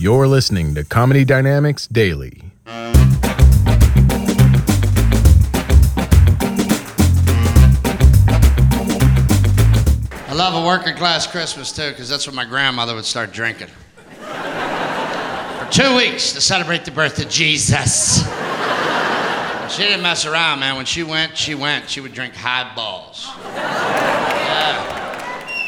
You're listening to Comedy Dynamics Daily. I love a working class Christmas too, because that's when my grandmother would start drinking. For two weeks to celebrate the birth of Jesus. She didn't mess around, man. When she went, she went. She would drink highballs. Yeah.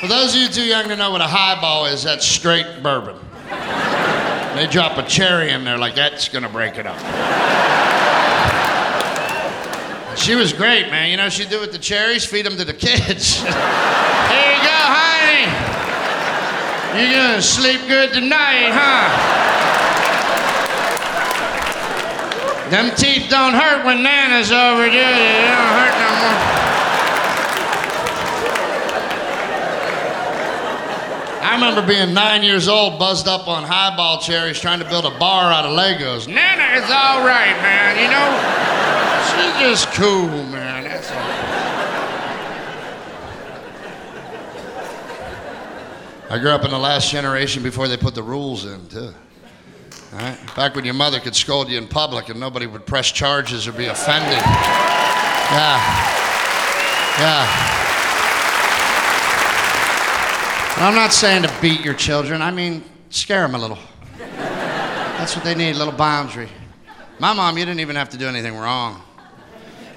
For those of you too young to know what a highball is, that's straight bourbon. They drop a cherry in there like that's gonna break it up. She was great, man. You know she'd do with the cherries? Feed them to the kids. Here you go, honey. You gonna sleep good tonight, huh? Them teeth don't hurt when Nana's over, do they? They don't hurt no more. I remember being nine years old, buzzed up on highball cherries, trying to build a bar out of Legos. Nana is all right, man. You know, she's just cool, man. That's all. I grew up in the last generation before they put the rules in, too. All right? Back when your mother could scold you in public and nobody would press charges or be offended. Yeah. Yeah. I'm not saying to beat your children. I mean, scare them a little. That's what they need, a little boundary. My mom, you didn't even have to do anything wrong.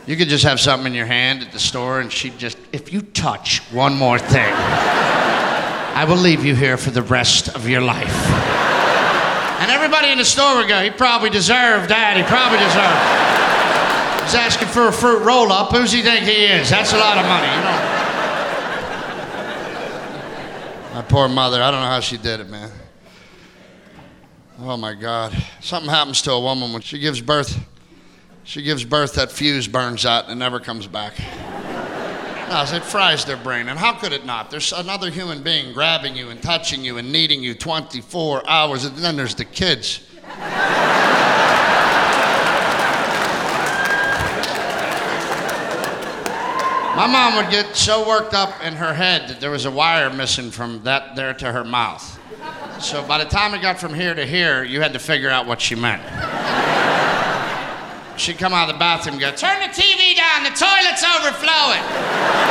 You could just have something in your hand at the store, and she'd just, if you touch one more thing, I will leave you here for the rest of your life. And everybody in the store would go, he probably deserved that. He probably deserved. He's asking for a fruit roll up. Who's he think he is? That's a lot of money, you know. My poor mother, I don't know how she did it, man. Oh my God. Something happens to a woman when she gives birth. She gives birth, that fuse burns out and never comes back. No, it fries their brain. And how could it not? There's another human being grabbing you and touching you and needing you 24 hours, and then there's the kids. My mom would get so worked up in her head that there was a wire missing from that there to her mouth. So by the time it got from here to here, you had to figure out what she meant. She'd come out of the bathroom and go, Turn the TV down, the toilet's overflowing.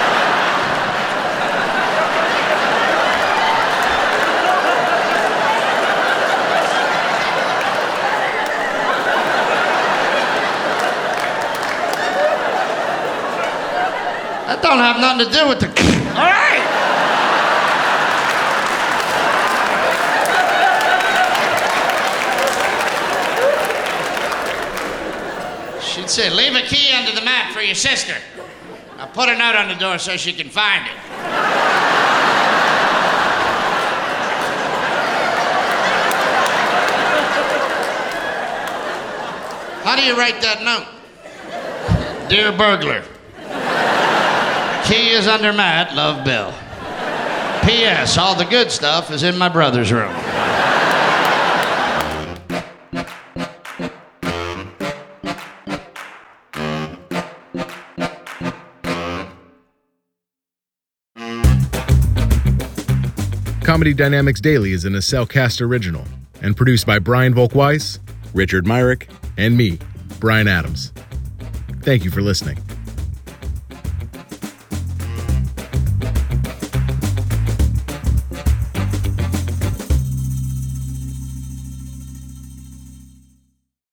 That don't have nothing to do with the. All right. She'd say, leave a key under the mat for your sister. I'll put a note on the door so she can find it. How do you write that note? Dear burglar, key is under mat, love Bill. P.S. All the good stuff is in my brother's room. Comedy Dynamics Daily is an Cellcast original and produced by Brian Volkweiss, Richard Myrick, and me, Brian Adams. Thank you for listening.